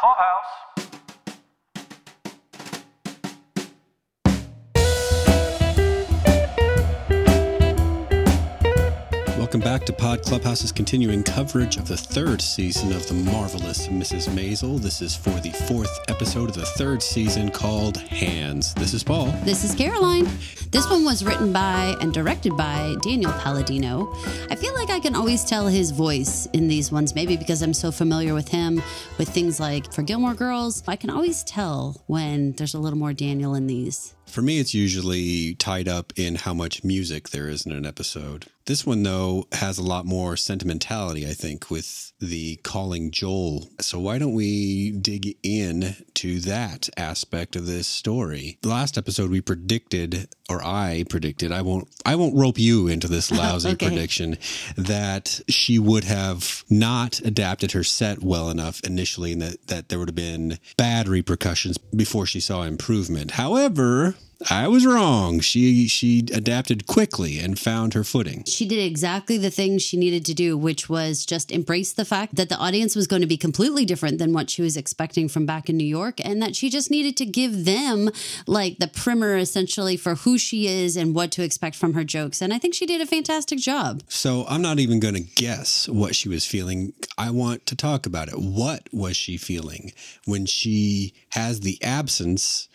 Clubhouse. Welcome back to Pod Clubhouse's continuing coverage of the third season of The Marvelous Mrs. Maisel. This is for the fourth episode of the third season called Hands. This is Paul. This is Caroline. This one was written by and directed by Daniel Palladino. I feel like I can always tell his voice in these ones, maybe because I'm so familiar with him with things like for Gilmore Girls. I can always tell when there's a little more Daniel in these. For me, it's usually tied up in how much music there is in an episode. This one, though, has a lot more sentimentality, I think, with the calling Joel. So why don't we dig in to that aspect of this story? The last episode we predicted, or I predicted, I won't I won't rope you into this lousy Okay. prediction that she would have not adapted her set well enough initially and that, that there would have been bad repercussions before she saw improvement. However, I was wrong. She she adapted quickly and found her footing. She did exactly the thing she needed to do, which was just embrace the fact that the audience was going to be completely different than what she was expecting from back in New York, and that she just needed to give them like the primer essentially for who she is and what to expect from her jokes. And I think she did a fantastic job. So I'm not even going to guess what she was feeling. I want to talk about it. What was she feeling when she has the absence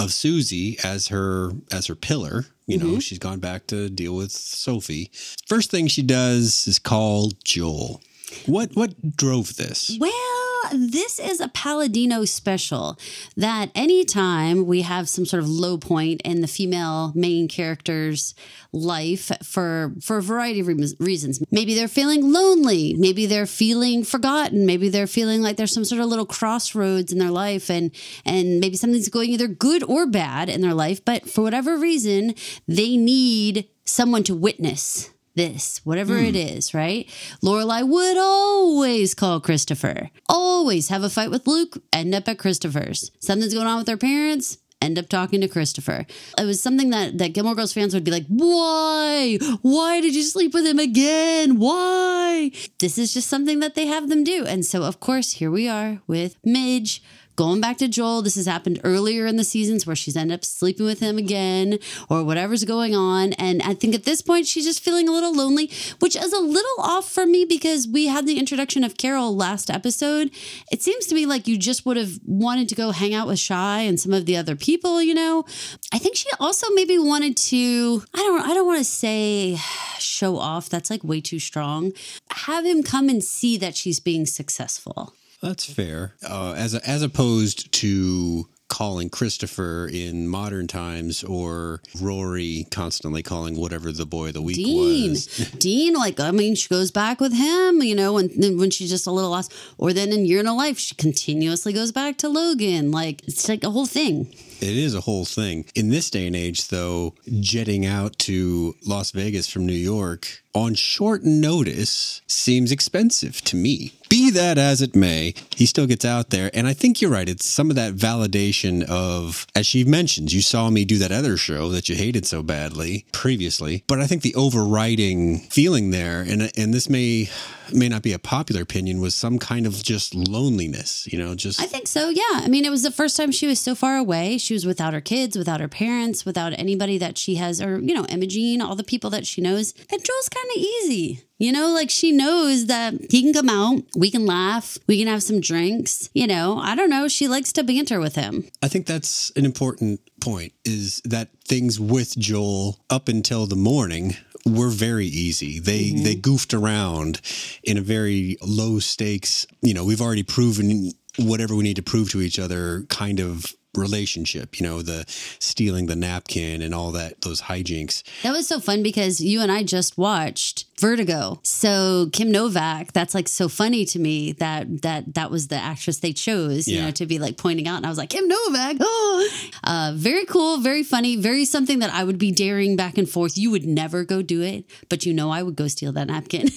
of Susie as her as her pillar? You know, mm-hmm. she's gone back to deal with Sophie. First thing she does is call Joel. What what drove this? Well, this is a Palladino special that anytime we have some sort of low point in the female main character's life for for a variety of re- reasons. Maybe they're feeling lonely, maybe they're feeling forgotten, maybe they're feeling like there's some sort of little crossroads in their life and and maybe something's going either good or bad in their life, but for whatever reason, they need someone to witness this, whatever it hmm. is, right? Lorelai would always call Christopher, always have a fight with Luke, end up at Christopher's. Something's going on with their parents, end up talking to Christopher. It was something that, that Gilmore Girls fans would be like, why? Why did you sleep with him again? Why? This is just something that they have them do. And so, of course, here we are with Midge. Going back to Joel, this has happened earlier in the seasons where she's ended up sleeping with him again or whatever's going on. And I think at this point, she's just feeling a little lonely, which is a little off for me because we had the introduction of Carol last episode. It seems to me like you just would have wanted to go hang out with Shy and some of the other people, you know? I think she also maybe wanted to, I don't, I don't want to say show off. That's like way too strong. Have him come and see that she's being successful. That's fair. Uh, as as opposed to calling Christopher in modern times or Rory constantly calling whatever the boy of the week Dean, was. Dean, like I mean, she goes back with him, you know, and then when she's just a little lost, or then in Year in a Life, she continuously goes back to Logan. Like it's like a whole thing. It is a whole thing. In this day and age, though, jetting out to Las Vegas from New York on short notice seems expensive to me. Be that as it may, he still gets out there. And I think you're right. It's some of that validation of, as she mentions, you saw me do that other show that you hated so badly previously. But I think the overriding feeling there, and, and this may may not be a popular opinion, was some kind of just loneliness, you know, just I think so. Yeah. I mean, it was the first time she was so far away. She was without her kids, without her parents, without anybody that she has, or you know, Imogene, all the people that she knows. And Joel's kind of easy. You know, like she knows that he can come out, we can laugh, we can have some drinks. You know, I don't know. She likes to banter with him. I think that's an important point is that things with Joel up until the morning were very easy. They mm-hmm. they goofed around in a very low stakes, you know, we've already proven whatever we need to prove to each other kind of relationship, you know, the stealing the napkin and all that those hijinks. That was so fun because you and I just watched Vertigo. So Kim Novak, that's like so funny to me that that that was the actress they chose, you Yeah. know, to be like pointing out. And I was like, Kim Novak, oh, uh, very cool, very funny, very something that I would be daring back and forth. You would never go do it, but you know I would go steal that napkin.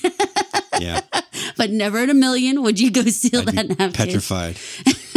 Yeah. but never in a million would you go steal I'd that napkin. petrified.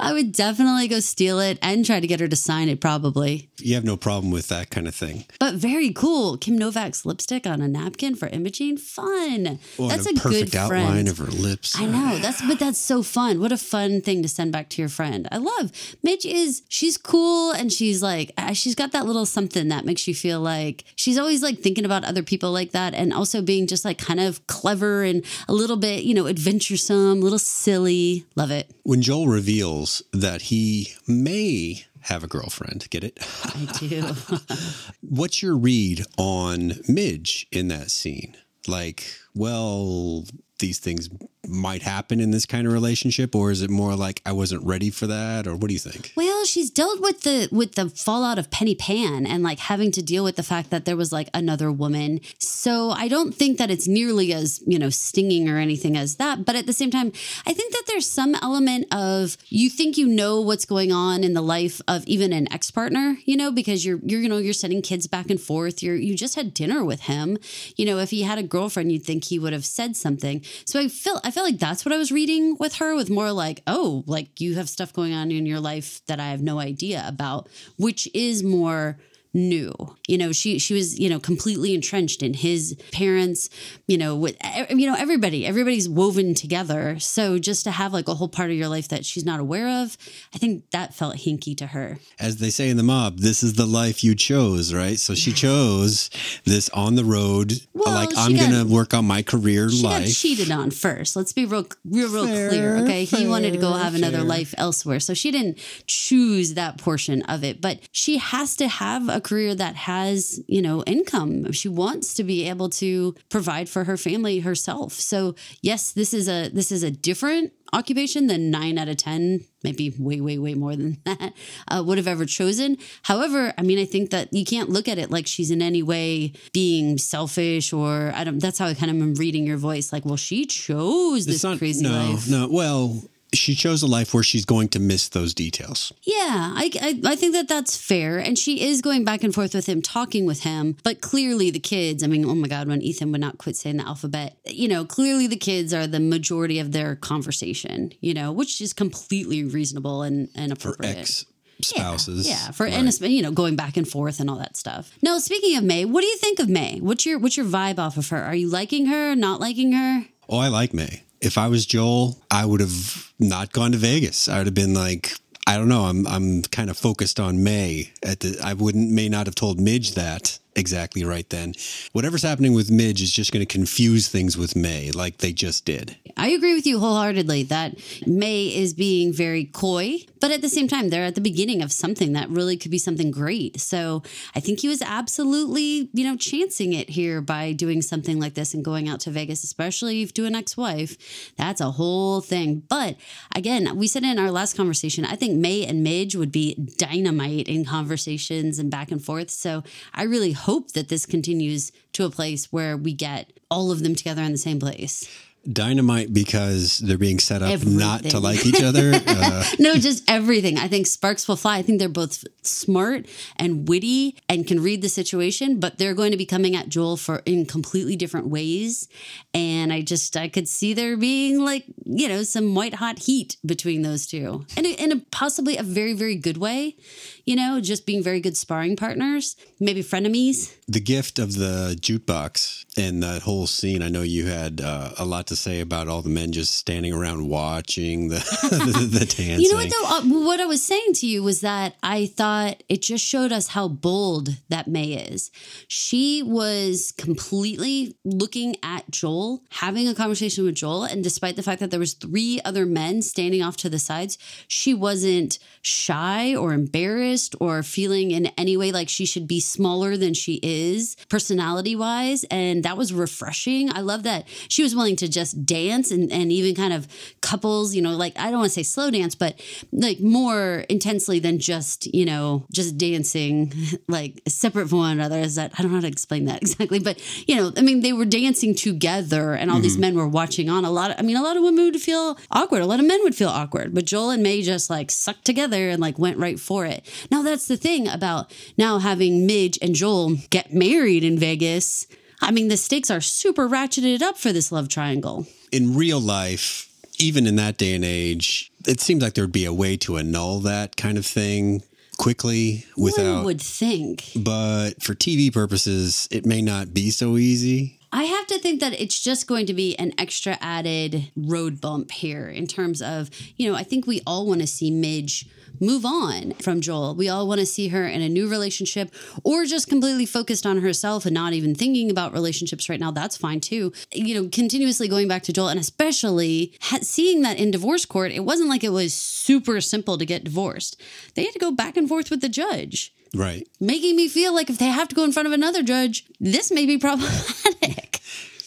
I would definitely go steal it and try to get her to sign it, probably. You have no problem with that kind of thing. But very cool. Kim Novak's lipstick on a napkin for Imogene. Fun. Oh, that's a, a perfect good outline friend. of her lips. I know. That's but that's so fun. What a fun thing to send back to your friend. I love Midge is she's cool and she's like uh, she's got that little something that makes you feel like she's always like thinking about other people like that and also being just like kind of clever and a little bit, you know, adventuresome, a little silly. Love it. When Joel reveals that he may have a girlfriend, get it? I do. What's your read on Midge in that scene? Like, well, these things might happen in this kind of relationship, or is it more like I wasn't ready for that, or what do you think? Well, she's dealt with the with the fallout of Penny Pan and like having to deal with the fact that there was like another woman. So I don't think that it's nearly as, you know, stinging or anything as that. But at the same time, I think that there's some element of you think you know what's going on in the life of even an ex-partner, you know, because you're you're you know, you're sending kids back and forth. You're you just had dinner with him. You know, if he had a girlfriend, you'd think he would have said something. So I feel I feel like that's what I was reading with her with more like, oh, like you have stuff going on in your life that I have no idea about, which is more new. You know, she she was, you know, completely entrenched in his parents, you know, with you know, everybody, everybody's woven together. So just to have like a whole part of your life that she's not aware of, I think that felt hinky to her. As they say in the mob, this is the life you chose, right? So she chose this on the road, Well, like I'm got- gonna work on my career She life. got cheated on first. Let's be real, real, real Fair, clear. Okay, he wanted to go have another fair. life elsewhere, so she didn't choose that portion of it. But she has to have a career that has, you know, income. She wants to be able to provide for her family herself. So yes, this is a this is a different occupation than nine out of ten, maybe way, way, way more than that, uh, would have ever chosen. However, I mean, I think that you can't look at it like she's in any way being selfish or I don't. That's how I kind of am reading your voice. Like, well, she chose this not crazy no, life. no. Well, she chose a life where she's going to miss those details. Yeah, I, I I think that that's fair, and she is going back and forth with him, talking with him. But clearly, the kids. I mean, oh my god, when Ethan would not quit saying the alphabet, you know, clearly the kids are the majority of their conversation. You know, which is completely reasonable and and appropriate. For ex spouses. Yeah, for Right. and you know going back and forth and all that stuff. No, speaking of Mei, what do you think of Mei? What's your what's your vibe off of her? Are you liking her? Not liking her? Oh, I like Mei. If I was Joel, I would have not gone to Vegas. I would have been like, I don't know. I'm I'm kind of focused on Mei. At the, I wouldn't may not have told Midge that exactly right then. Whatever's happening with Midge is just going to confuse things with Mei, like they just did. I agree with you wholeheartedly that Mei is being very coy, but at the same time, they're at the beginning of something that really could be something great. So I think he was absolutely, you know, chancing it here by doing something like this and going out to Vegas, especially to an ex wife. That's a whole thing. But again, we said in our last conversation, I think Mei and Midge would be dynamite in conversations and back and forth. So I really hope that this continues to a place where we get all of them together in the same place. Dynamite because they're being set up not to like each other. Uh, no, just everything. I think sparks will fly. I think they're both smart and witty and can read the situation, but they're going to be coming at Joel for in completely different ways. And I just I could see there being like you know some white hot heat between those two, and in a possibly a very very good way. You know, just being very good sparring partners, maybe frenemies. the gift of the jukebox and that whole scene. I know you had uh, a lot to say about all the men just standing around watching the the, the dancing. You know what though? Uh, what I was saying to you was that I thought it just showed us how bold that Mei is. She was completely looking at Joel, having a conversation with Joel, and despite the fact that there was three other men standing off to the sides, she wasn't shy or embarrassed or feeling in any way like she should be smaller than she is, personality wise, and that was refreshing. I love that she was willing to just dance and and even kind of couples, you know, like I don't want to say slow dance, but like more intensely than just, you know, just dancing like separate from one another. Is that I don't know how to explain that exactly, but you know, I mean, they were dancing together, and all these mm-hmm. men were watching on. A lot of, I mean, a lot of women would feel awkward. A lot of men would feel awkward, but Joel and Mei just like sucked together and like went right for it. Now that's the thing about now having Midge and Joel get married in Vegas. I mean, the stakes are super ratcheted up for this love triangle. in real life, even in that day and age, it seems like there'd be a way to annul that kind of thing quickly without. One would think. But for TV purposes, it may not be so easy. I have to think that it's just going to be an extra added road bump here in terms of, you know, I think we all want to see Midge move on from Joel. We all want to see her in a new relationship or just completely focused on herself and not even thinking about relationships right now. That's fine too. You know, continuously going back to Joel and especially seeing that in divorce court, it wasn't like it was super simple to get divorced. They had to go back and forth with the judge. Right. Making me feel like if they have to go in front of another judge, this may be problematic.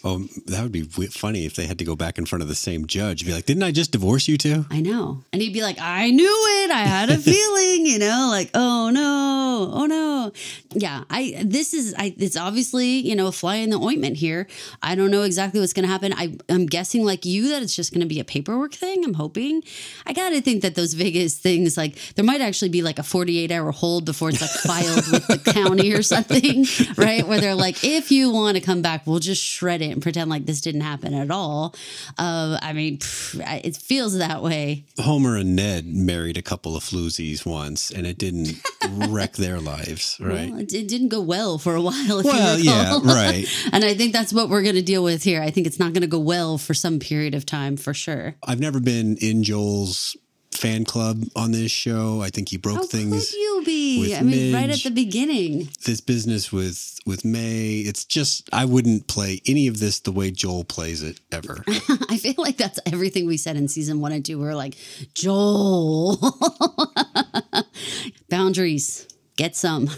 Oh, that would be funny if they had to go back in front of the same judge. Be like, didn't I just divorce you too? I know. And he'd be like, I knew it. I had a feeling, you know, like, oh no, oh no. Yeah, I, this is, I, it's obviously, you know, a fly in the ointment here. I don't know exactly what's going to happen. I, I'm guessing, like you, that it's just going to be a paperwork thing. I'm hoping. I got to think that those Vegas things, like, there might actually be like a 48 hour hold before it's like filed with the county or something, right? Where they're like, if you want to come back, we'll just shred it and pretend like this didn't happen at all. Uh, I mean, pff, it feels that way. Homer and Ned married a couple of floozies once, and it didn't wreck their lives, right? Well, it, it, didn't go well for a while. well, yeah, right. and I think that's what we're going to deal with here. I think it's not going to go well for some period of time for sure. I've never been in Joel's fan club on this show. I think he broke How things. Could you be? I mean, Midge. right at the beginning. This business with with Mei. It's just I wouldn't play any of this the way Joel plays it ever. I feel like that's everything we said in season one and two. We are like Joel boundaries. Get some.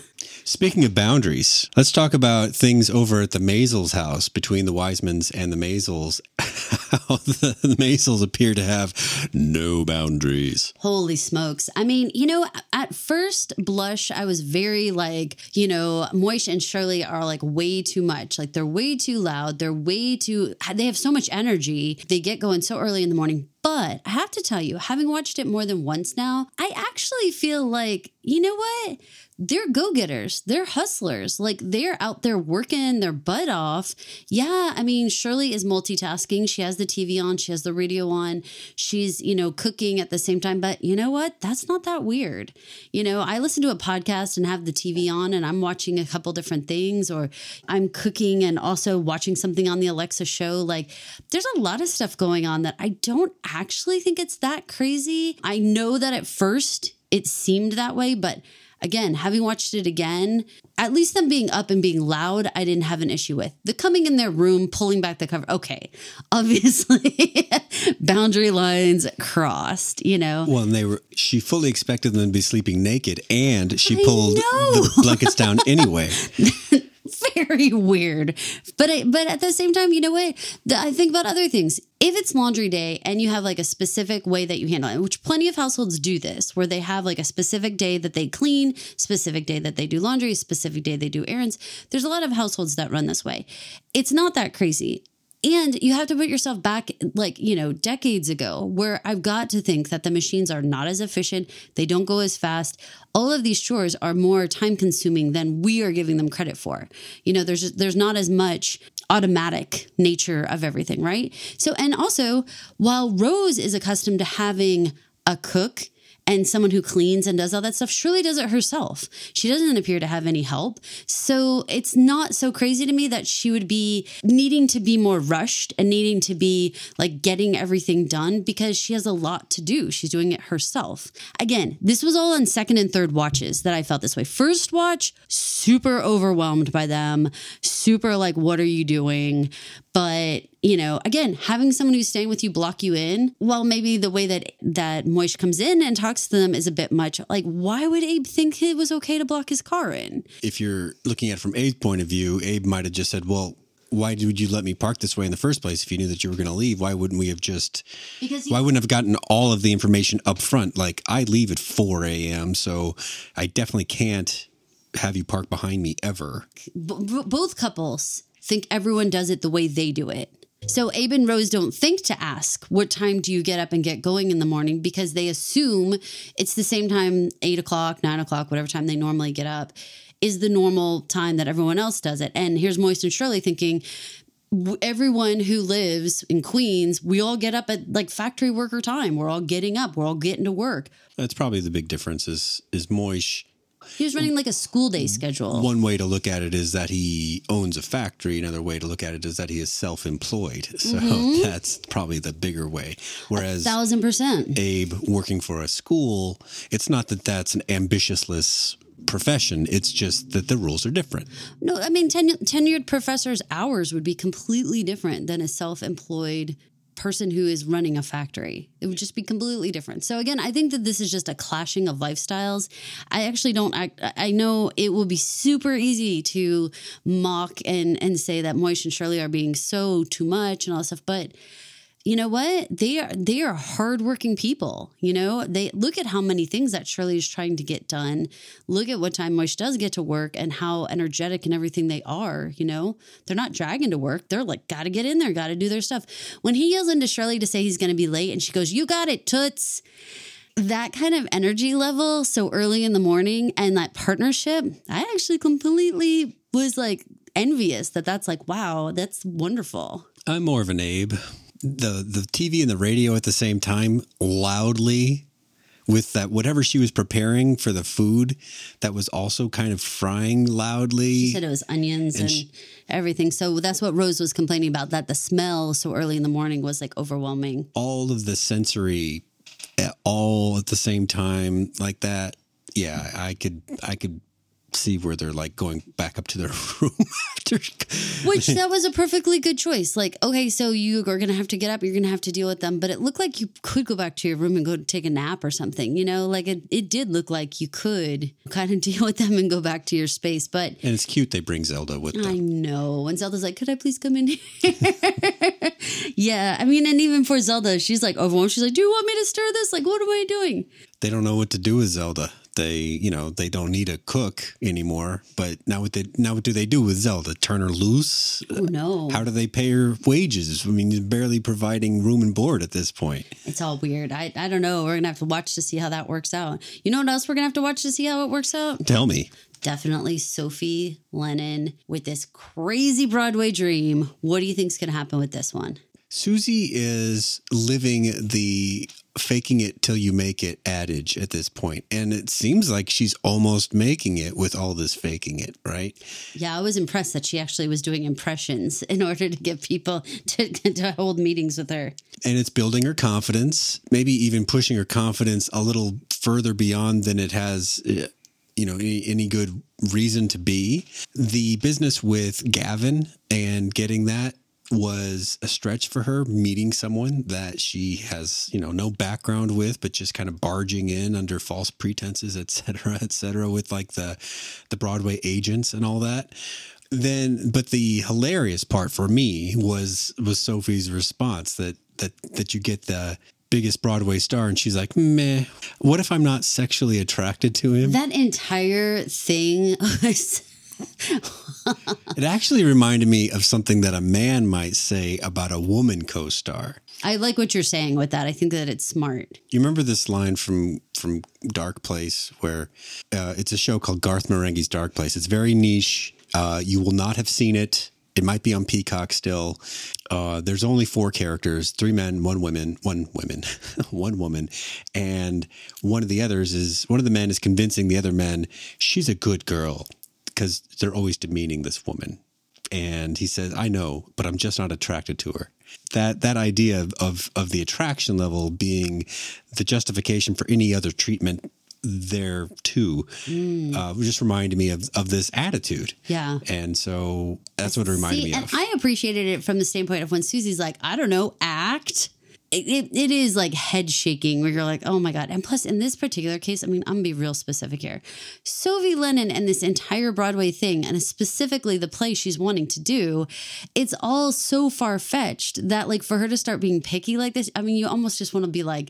Speaking of boundaries, let's talk about things over at the Maisels house between the Weissmans and the Maisels. How the, the Maisels appear to have no boundaries. Holy smokes. I mean, you know, at first blush, I was very like, you know, Moish and Shirley are like way too much. Like they're way too loud. They're way too, they have so much energy. They get going so early in the morning. But I have to tell you, having watched it more than once now, I actually feel like, you know what? They're go getters. They're hustlers. Like they're out there working their butt off. Yeah. I mean, Shirley is multitasking. She has the TV on, she has the radio on, she's, you know, cooking at the same time. But you know what? That's not that weird. You know, I listen to a podcast and have the TV on and I'm watching a couple different things, or I'm cooking and also watching something on the Alexa show. Like there's a lot of stuff going on that I don't actually think it's that crazy. I know that at first it seemed that way, but again, having watched it again, at least them being up and being loud, I didn't have an issue with. The coming in their room, pulling back the cover, okay, obviously boundary lines crossed, you know. Well, and they were, she fully expected them to be sleeping naked and she pulled the blankets down anyway. very weird. But I, but at the same time, you know what? I think about other things. If it's laundry day and you have like a specific way that you handle it, which plenty of households do this, where they have like a specific day that they clean, specific day that they do laundry, specific day they do errands. There's a lot of households that run this way. It's not that crazy. And you have to put yourself back, like, you know, decades ago, where I've got to think that the machines are not as efficient. They don't go as fast. All of these chores are more time consuming than we are giving them credit for. You know, there's, there's not as much automatic nature of everything, right? So, and also, while Rose is accustomed to having a cook, and someone who cleans and does all that stuff surely does it herself. She doesn't appear to have any help. So it's not so crazy to me that she would be needing to be more rushed and needing to be like getting everything done because she has a lot to do. She's doing it herself. Again, this was all on second and third watches that I felt this way. First watch, super overwhelmed by them, super like, what are you doing? But you know, again, having someone who's staying with you block you in, well, maybe the way that that Moish comes in and talks to them is a bit much. Like, why would Abe think it was okay to block his car in? If you're looking at it from Abe's point of view, Abe might have just said, "Well, why did you let me park this way in the first place if you knew that you were going to leave why wouldn't we have just because why wouldn't have gotten all of the information up front like i leave at 4 a.m so i definitely can't have you park behind me ever B- both couples think everyone does it the way they do it so Abe and Rose don't think to ask, what time do you get up and get going in the morning? Because they assume it's the same time, eight o'clock, nine o'clock, whatever time they normally get up, is the normal time that everyone else does it. And here's Moish and Shirley thinking, everyone who lives in Queens, we all get up at like factory worker time. We're all getting up. We're all getting to work. That's probably the big difference is is Moish. He was running like a school day schedule. One way to look at it is that he owns a factory. Another way to look at it is that he is self-employed. So mm-hmm. that's probably the bigger way. Whereas Thousand percent. Abe working for a school, it's not that that's an ambitionless profession. It's just that the rules are different. No, I mean, ten- tenured professors' hours would be completely different than a self employed person who is running a factory. It would just be completely different. So, again, I think that this is just a clashing of lifestyles. I actually don't, I, I know it will be super easy to mock and, and say that Moish and Shirley are being so too much and all that stuff, but you know what? They are they are hardworking people you know? They look at how many things that shirley is trying to get done. Look at what time moish does get to work and how energetic and everything they are you know? They're not dragging to work. They're like gotta get in there gotta do their stuff. When he yells into shirley to say he's gonna be late and she goes you got it toots. That kind of energy level so early in the morning and that partnership i actually completely was like envious that that's like wow that's wonderful. I'm more of an Abe. The the TV and the radio at the same time loudly with that whatever she was preparing for the food that was also kind of frying loudly. She said it was onions and, she- everything. So that's what Rose was complaining about. That the smell so early in the morning was like overwhelming. all of the sensory at all at the same time like that. Yeah, I could I could see where they're like going back up to their room after Which that was a perfectly good choice. Like, okay, so you are going to have to get up. You're going to have to deal with them. But it looked like you could go back to your room and go take a nap or something. You know, like it, it did look like you could kind of deal with them and go back to your space. But and it's cute they bring Zelda with them. I know. And Zelda's like, could I please come in here? yeah. I mean, and even for Zelda, she's like overwhelmed. She's like, do you want me to stir this? Like, what am I doing? They don't know what to do with Zelda. They, you know, they don't need a cook anymore. But now what they now what do they do with Zelda? Turn her loose? Oh, no. How do they pay her wages? I mean, barely providing room and board at this point. It's all weird. I, I don't know. We're going to have to watch to see how that works out. You know what else we're going to have to watch to see how it works out? Tell me. Definitely Sophie Lennon with this crazy Broadway dream. What do you think's going to happen with this one? Susie is living the faking it till you make it adage at this point. And it seems like she's almost making it with all this faking it, right? Yeah, I was impressed that she actually was doing impressions in order to get people to, to hold meetings with her. And it's building her confidence, maybe even pushing her confidence a little further beyond than it has, uh, you know, any, any good reason to be. The business with Gavin and getting that was a stretch for her meeting someone that she has you know no background with but just kind of barging in under false pretenses et cetera et cetera with like the the broadway agents and all that then but the hilarious part for me was was sophie's response that that that you get the biggest broadway star and she's like meh what if i'm not sexually attracted to him That entire thing. it actually reminded me of something that a man might say about a woman co-star I like what you're saying with that. I think that it's smart. You remember this line from from Dark Place, where uh, it's a show called Garth Marenghi's Dark Place. It's very niche. Uh, you will not have seen it. It might be on Peacock still. Uh, there's only four characters: three men, one woman, one woman, one woman, and one of the others is one of the men is convincing the other men she's a good girl because they're always demeaning this woman and he says, "I know, but I'm just not attracted to her." That that idea of of, of the attraction level being the justification for any other treatment there too uh, just reminded me of of this attitude. Yeah. and so that's what it reminded See, me and of. I appreciated it from the standpoint of when Susie's like, I don't know, act. It, it, is like head shaking where you're like, oh my God. And plus, in this particular case, I mean, I'm gonna be real specific here. Sophie Lennon and this entire Broadway thing, and specifically the play she's wanting to do, it's all so far fetched that, like, for her to start being picky like this, I mean, you almost just want to be like,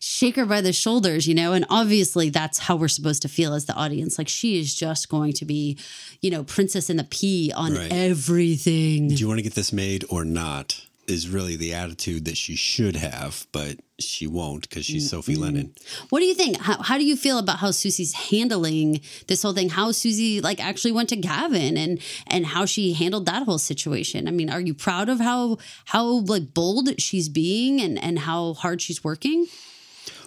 shake her by the shoulders, you know? And obviously, that's how we're supposed to feel as the audience. Like, she is just going to be, you know, princess in the pea on Right. everything. Do you want to get this made or not? Is really the attitude that she should have, but she won't because she's mm-hmm. Sophie Lennon. What do you think? How, how do you feel about how Susie's handling this whole thing? How Susie like actually went to Gavin and and how she handled that whole situation? I mean, are you proud of how how like bold she's being and and how hard she's working?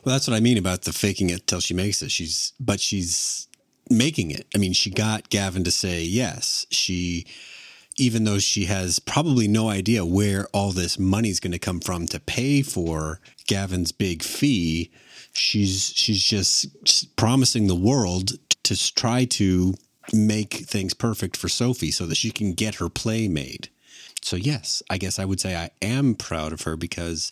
Well, that's what I mean about the faking it till she makes it. She's but she's making it. I mean, she got Gavin to say yes. She even though she has probably no idea where all this money's going to come from to pay for Gavin's big fee, she's she's just promising the world to try to make things perfect for Sophie so that she can get her play made. So yes, I guess I would say I am proud of her because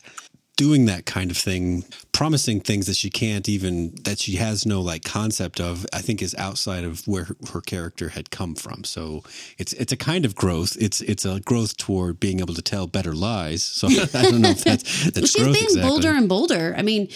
doing that kind of thing, promising things that she can't even that she has no like concept of, I think is outside of where her, her, character had come from. So it's it's a kind of growth. It's it's a growth toward being able to tell better lies. So I don't know if that's that's she's growth being exactly. bolder and bolder. I mean,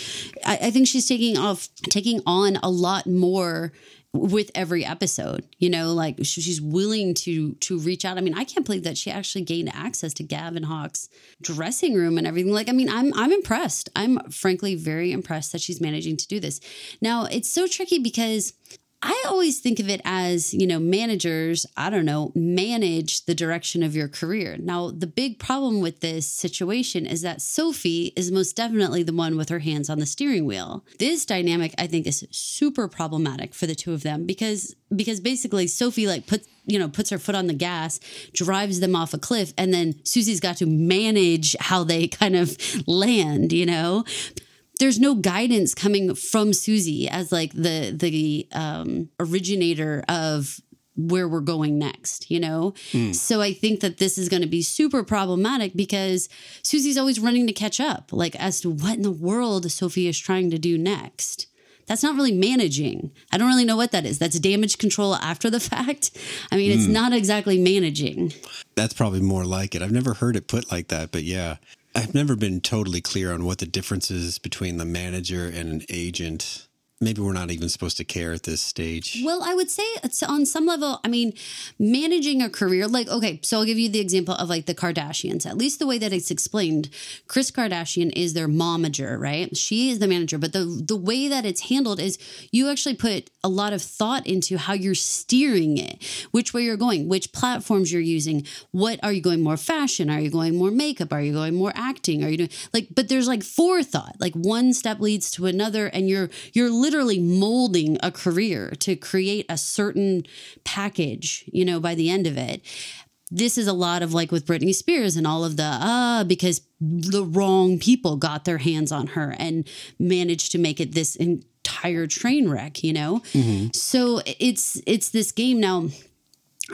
I, I think she's taking off taking on a lot more with every episode you know like she's willing to to reach out. I mean i can't believe that she actually gained access to gavin hawk's dressing room and everything. Like i mean i'm i'm impressed. I'm frankly very impressed that she's managing to do this. Now it's so tricky because I always think of it as, you know, managers, I don't know, manage the direction of your career. Now, the big problem with this situation is that Sophie is most definitely the one with her hands on the steering wheel. This dynamic I think is super problematic for the two of them because because basically Sophie like puts you know puts her foot on the gas, drives them off a cliff and then Susie's got to manage how they kind of land, you know there's no guidance coming from Susie as like the the um, originator of where we're going next, you know? Mm. So I think that this is going to be super problematic because Susie's always running to catch up, like as to what in the world Sophie is trying to do next. That's not really managing. I don't really know what that is. That's damage control after the fact. I mean, mm. it's hmm. not exactly managing. That's probably more like it. I've never heard it put like that, but yeah. I've never been totally clear on what the difference is between the manager and an agent maybe we're not even supposed to care at this stage. Well, I would say it's on some level. I mean, managing a career, like, okay, so I'll give you the example of like the Kardashians, at least the way that it's explained. Kris Kardashian is their momager, right? She is the manager, but the, the way that it's handled is you actually put a lot of thought into how you're steering it, which way you're going, which platforms you're using. What are you going more fashion? Are you going more makeup? Are you going more acting? Are you doing like, but there's like forethought, like one step leads to another, and you're, you're literally molding a career to create a certain package, you know, by the end of it. This is a lot of like with Britney Spears and all of the ah uh, because the wrong people got their hands on her and managed to make it this entire train wreck, you know? Mm-hmm. So it's it's this game now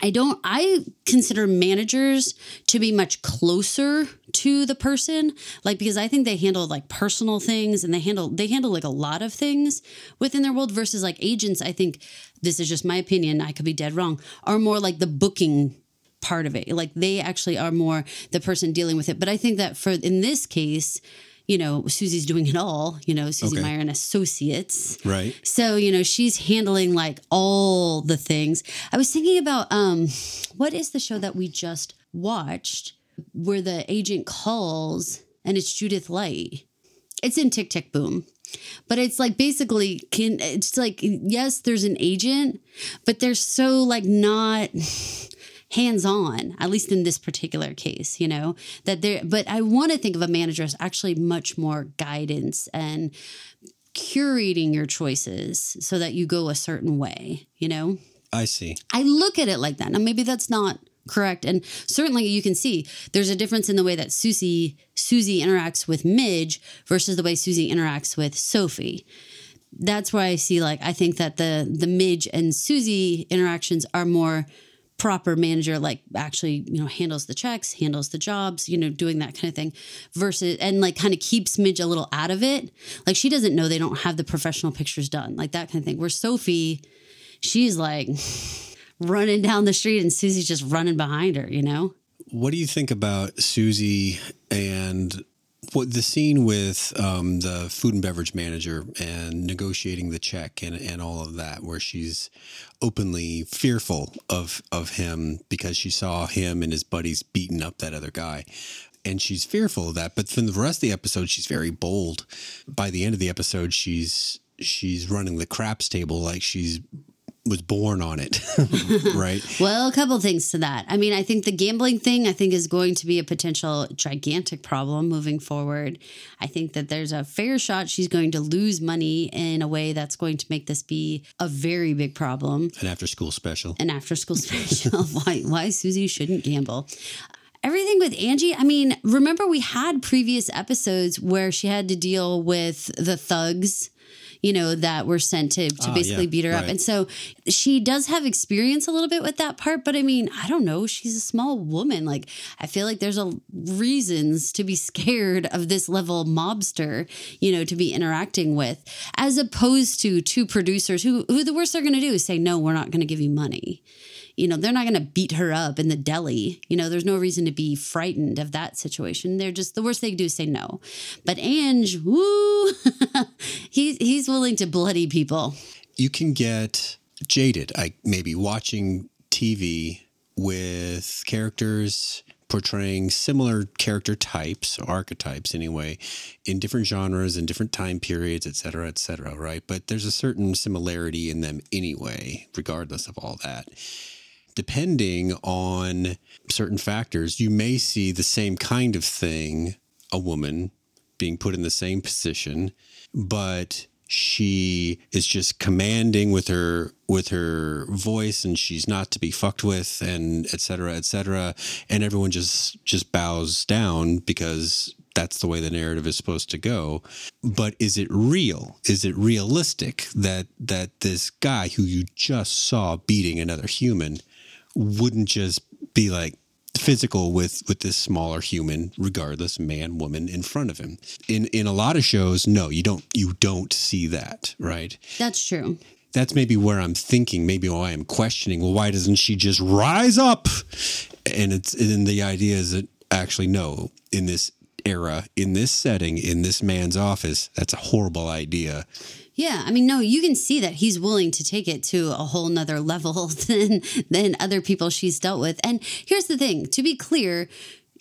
I don't I consider managers to be much closer to the person like because I think they handle like personal things and they handle they handle like a lot of things within their world versus like agents I think this is just my opinion I could be dead wrong are more like the booking part of it like they actually are more the person dealing with it but I think that for in this case you know, Susie's doing it all, you know, Susie okay. Myerson Associates. Right. So, you know, she's handling like all the things. I was thinking about um what is the show that we just watched where the agent calls and it's Judith Light. It's in Tick Tick Boom. But it's like basically can it's like yes, there's an agent, but they're so like not hands on, at least in this particular case, you know, that there, but I want to think of a manager as actually much more guidance and curating your choices so that you go a certain way, you know? I see. I look at it like that. Now, maybe that's not correct. And certainly you can see there's a difference in the way that susie susie interacts with midge versus the way susie interacts with sophie. That's why i see like i think that the the midge and susie interactions are more proper manager like actually you know handles the checks handles the jobs you know doing that kind of thing versus and like kind of keeps midge a little out of it. Like she doesn't know they don't have the professional pictures done like that kind of thing. Where sophie she's like running down the street and susie's just running behind her you know what do you think about susie and what the scene with um, the food and beverage manager and negotiating the check and, and all of that, where she's openly fearful of of him because she saw him and his buddies beating up that other guy. and she's fearful of that. But from the rest of the episode, she's very bold. By the end of the episode, she's she's running the craps table like she's was born on it, right? Well, a couple things to that. I mean, I think the gambling thing, I think, is going to be a potential gigantic problem moving forward. I think that there's a fair shot she's going to lose money in a way that's going to make this be a very big problem. An after school special. An after school special. why, why Susie shouldn't gamble. Everything with Angie, I mean, remember we had previous episodes where she had to deal with the thugs you know, that were sent to, to Ah, basically yeah, beat her up. And so she does have experience a little bit with that part, but I mean, I don't know. She's a small woman. Like, I feel like there's a reasons to be scared of this level mobster, you know, to be interacting with, as opposed to two producers who, who the worst they're going to do is say, no, we're not going to give you money. You know, they're not going to beat her up in the deli. You know, there's no reason to be frightened of that situation. They're just the worst they can do is say no. But Ange, woo, he's he's willing to bloody people. you can get jaded I maybe watching TV with characters portraying similar character types archetypes anyway in different genres and different time periods et cetera et cetera right but there's a certain similarity in them anyway regardless of all that depending on certain factors you may see the same kind of thing a woman being put in the same position but she is just commanding with her with her voice and she's not to be fucked with and et cetera et cetera. And everyone just just bows down because that's the way the narrative is supposed to go. But is it real? Is it realistic that that this guy who you just saw beating another human wouldn't just be like physical with with this smaller human regardless man woman in front of him. In in a lot of shows no you don't you don't see that right? That's true. that's maybe where i'm thinking maybe why i'm questioning well why doesn't she just rise up? And it's and the idea is that actually no in this era in this setting in this man's office that's a horrible idea Yeah, I mean, no, you can see that he's willing to take it to a whole nother level than than other people she's dealt with. And here's the thing: to be clear,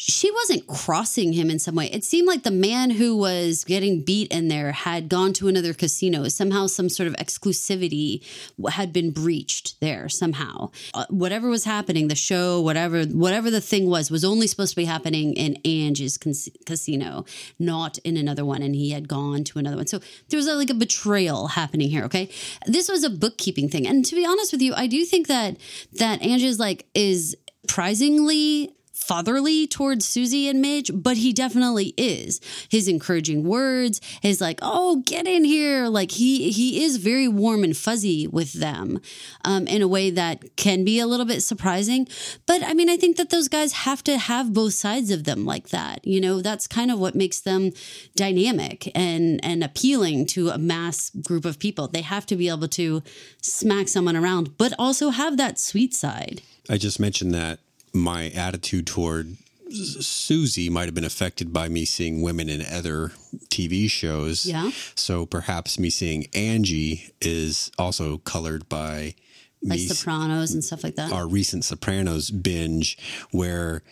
she wasn't crossing him in some way. It seemed like the man who was getting beat in there had gone to another casino. Somehow, some sort of exclusivity had been breached there. Somehow, uh, whatever was happening, the show, whatever, whatever the thing was, was only supposed to be happening in Ange's cas- casino, not in another one. And he had gone to another one. So there was a, like a betrayal happening here. Okay, this was a bookkeeping thing. And to be honest with you, I do think that that Ange's like is surprisingly fatherly towards Susie and Midge, but he definitely is. His encouraging words, his like, "Oh, get in here!" Like he he is very warm and fuzzy with them, um, in a way that can be a little bit surprising. But I mean, I think that those guys have to have both sides of them like that. You know, that's kind of what makes them dynamic and and appealing to a mass group of people. They have to be able to smack someone around, but also have that sweet side. I just mentioned that my attitude toward Susie might have been affected by me seeing women in other TV shows. Yeah. So perhaps me seeing Angie is also colored by like me Sopranos and stuff like that. our recent Sopranos binge, where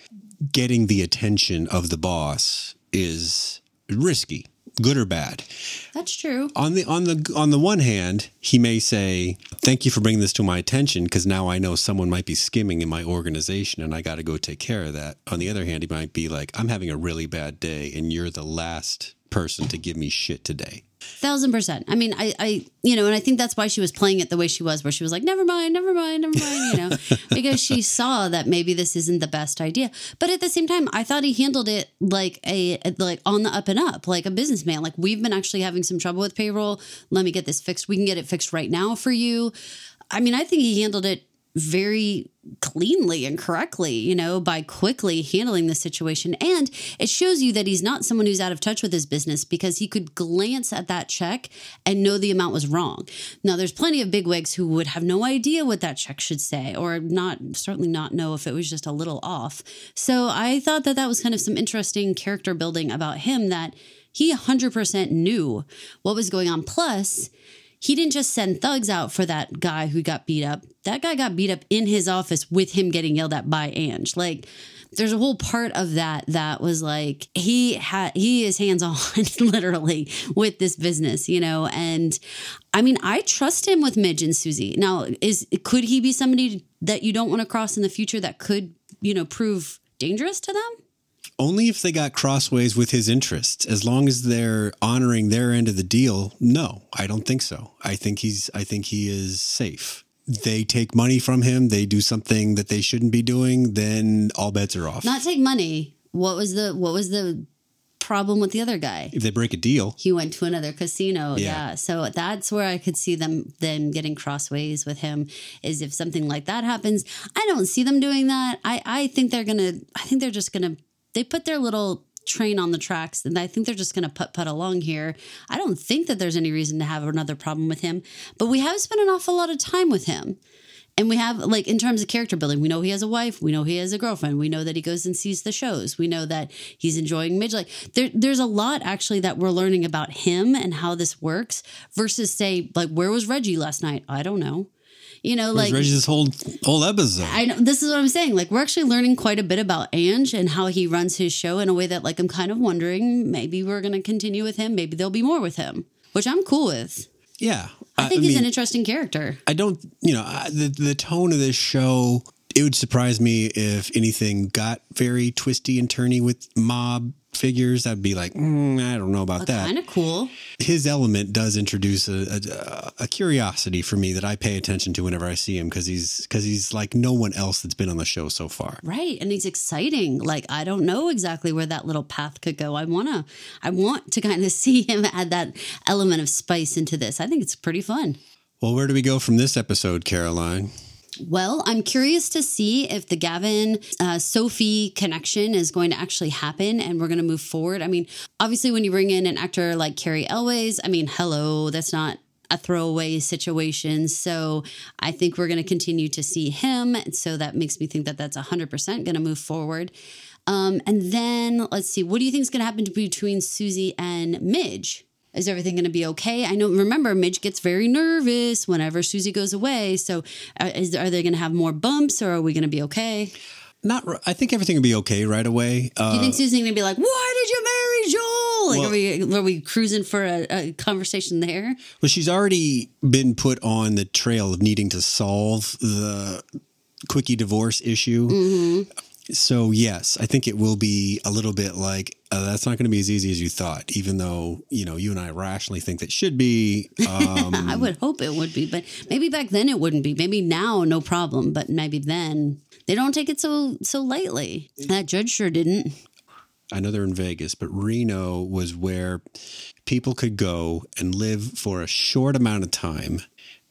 getting the attention of the boss is risky, good or bad. That's true. On the on the on the one hand, he may say, "Thank you for bringing this to my attention because now I know someone might be skimming in my organization and I got to go take care of that." On the other hand, he might be like, "I'm having a really bad day and you're the last person to give me shit today." Thousand percent. I mean, I, I, you know, and I think that's why she was playing it the way she was, where she was like, never mind, never mind, never mind, you know, because she saw that maybe this isn't the best idea. But at the same time, I thought he handled it like a, like on the up and up, like a businessman. Like, we've been actually having some trouble with payroll. Let me get this fixed. We can get it fixed right now for you. I mean, I think he handled it very cleanly and correctly, you know, by quickly handling the situation. And it shows you that he's not someone who's out of touch with his business because he could glance at that check and know the amount was wrong. Now, there's plenty of bigwigs who would have no idea what that check should say or not, certainly not know if it was just a little off. So I thought that that was kind of some interesting character building about him that he 100% knew what was going on. Plus, he didn't just send thugs out for that guy who got beat up. That guy got beat up in his office with him getting yelled at by Ange. Like there's a whole part of that that was like he had he is hands on literally with this business, you know. And I mean, I trust him with Midge and Susie. Now, is could he be somebody that you don't want to cross in the future that could, you know, prove dangerous to them? Only if they got crossways with his interests. As long as they're honoring their end of the deal, no, I don't think so. I think he's I think he is safe. They take money from him, they do something that they shouldn't be doing, then all bets are off. Not take money. What was the what was the problem with the other guy? if they break a deal, He went to another casino. Yeah. Yeah. So that's where I could see them them getting crossways with him is if something like that happens. I don't see them doing that. I, I think they're gonna I think they're just gonna they put their little train on the tracks and I think they're just gonna put put along here. I don't think that there's any reason to have another problem with him. But we have spent an awful lot of time with him. And we have, like, in terms of character building, we know he has a wife. We know he has a girlfriend. We know that he goes and sees the shows. We know that he's enjoying Midge. Like, there, there's a lot actually that we're learning about him and how this works versus, say, like, where was Reggie last night? I don't know. You know, Where's like, Reggie's whole whole episode. I know this is what I'm saying. Like, we're actually learning quite a bit about Ange and how he runs his show in a way that, like, I'm kind of wondering maybe we're going to continue with him. Maybe there'll be more with him, which I'm cool with. yeah, I think he's mean, an interesting character. I don't, you know, I- the the tone of this show. It would surprise me if anything got very twisty and turny with mob figures. I'd be like, mm, I don't know about that. Kind of cool. His element does introduce a, a, a curiosity for me that I pay attention to whenever I see him because he's because he's like no one else that's been on the show so far. Right. And he's exciting. Like I don't know exactly where that little path could go. I wanna I want to kind of see him add that element of spice into this. I think it's pretty fun. Well, where do we go from this episode, Caroline? Well, I'm curious to see if the Gavin uh, Sophie connection is going to actually happen and we're going to move forward. I mean, obviously, when you bring in an actor like Cary Elwes, I mean, hello, that's not a throwaway situation. So I think we're going to continue to see him. And so that makes me think that that's 100% going to move forward. Um, and then let's see, what do you think is going to happen between Susie and Midge? Is everything going to be okay? I know. Remember, Midge gets very nervous whenever Susie goes away. So, uh, is, are they going to have more bumps, or are we going to be okay? Not. I think everything will be okay right away. Uh, Do you think Susie's going to be like, "Why did you marry Joel?" Like, Well- are we are we cruising for a, a conversation there? Well, she's already been put on the trail of needing to solve the quickie divorce issue. Mm-hmm. So, yes, I think it will be a little bit like uh, that's not going to be as easy as you thought, even though, you know, you and I rationally think that should be. Um, I would hope it would be, but maybe back then it wouldn't be. Maybe now, no problem, but maybe then they don't take it so so lightly. That judge sure didn't. I know they're in Vegas, but Reno was where people could go and live for a short amount of time.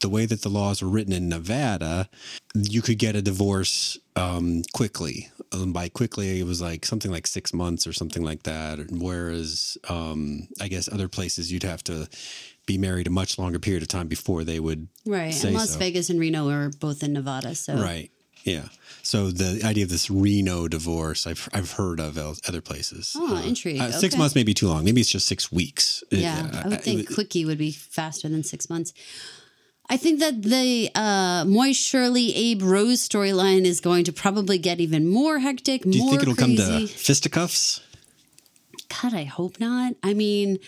The way that the laws were written in Nevada, you could get a divorce um, quickly. Um, by quickly, it was like something like six months or something like that. Whereas, um, I guess other places you'd have to be married a much longer period of time before they would Right. and Las so. Vegas and Reno are both in Nevada. So Right. Yeah. So the idea of this Reno divorce, I've I've heard of other places. Oh, intrigued. uh, Six Okay. months may be too long. Maybe it's just six weeks. Yeah, Uh, I would think quickie would be faster than six months. I think that the uh, Moish Shirley Abe Rose storyline is going to probably get even more hectic. do you more think it'll crazy. come to fisticuffs? God, I hope not. I mean,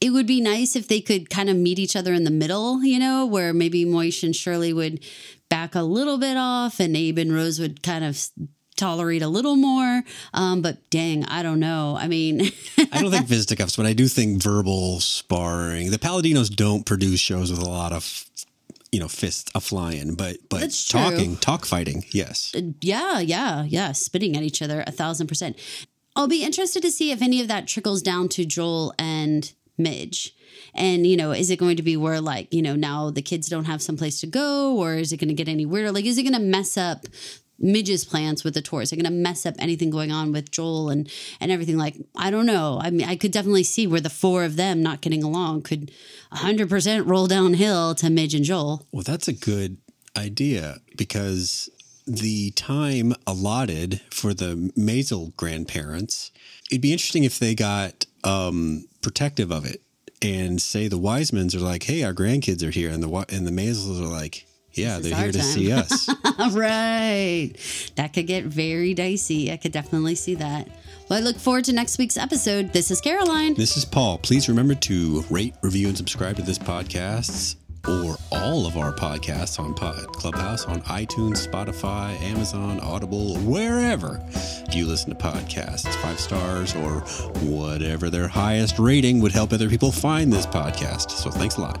it would be nice if they could kind of meet each other in the middle, you know, where maybe Moish and Shirley would back a little bit off and Abe and Rose would kind of tolerate a little more. Um, but dang, I don't know. I mean, I don't think fisticuffs, but I do think verbal sparring. The Palladinos don't produce shows with a lot of, you know, fists a flying, but but That's true. talking, talk fighting, yes. Uh, yeah, yeah, yeah, spitting at each other a thousand percent. I'll be interested to see if any of that trickles down to Joel and Midge. And, you know, is it going to be where, like, you know, now the kids don't have someplace to go, or is it going to get any weirder? Like, is it going to mess up Midge's plans with the tour? Is it going to mess up anything going on with Joel and, and everything? Like, I don't know. I mean, I could definitely see where the four of them not getting along could 100% roll downhill to Midge and Joel. Well, that's a good idea because the time allotted for the Maisel grandparents, it'd be interesting if they got um, protective of it and say the Weissmans are like, "Hey, our grandkids are here," and the and the Maisels are like, "Yeah, they're here to see us." right. That could get very dicey. I could definitely see that. Well, I look forward to next week's episode. This is Caroline. This is Paul. Please remember to rate, review, and subscribe to this podcast or all of our podcasts on Pod Clubhouse on iTunes, Spotify, Amazon, Audible, wherever you listen to podcasts. Five stars or whatever their highest rating would help other people find this podcast. So thanks a lot.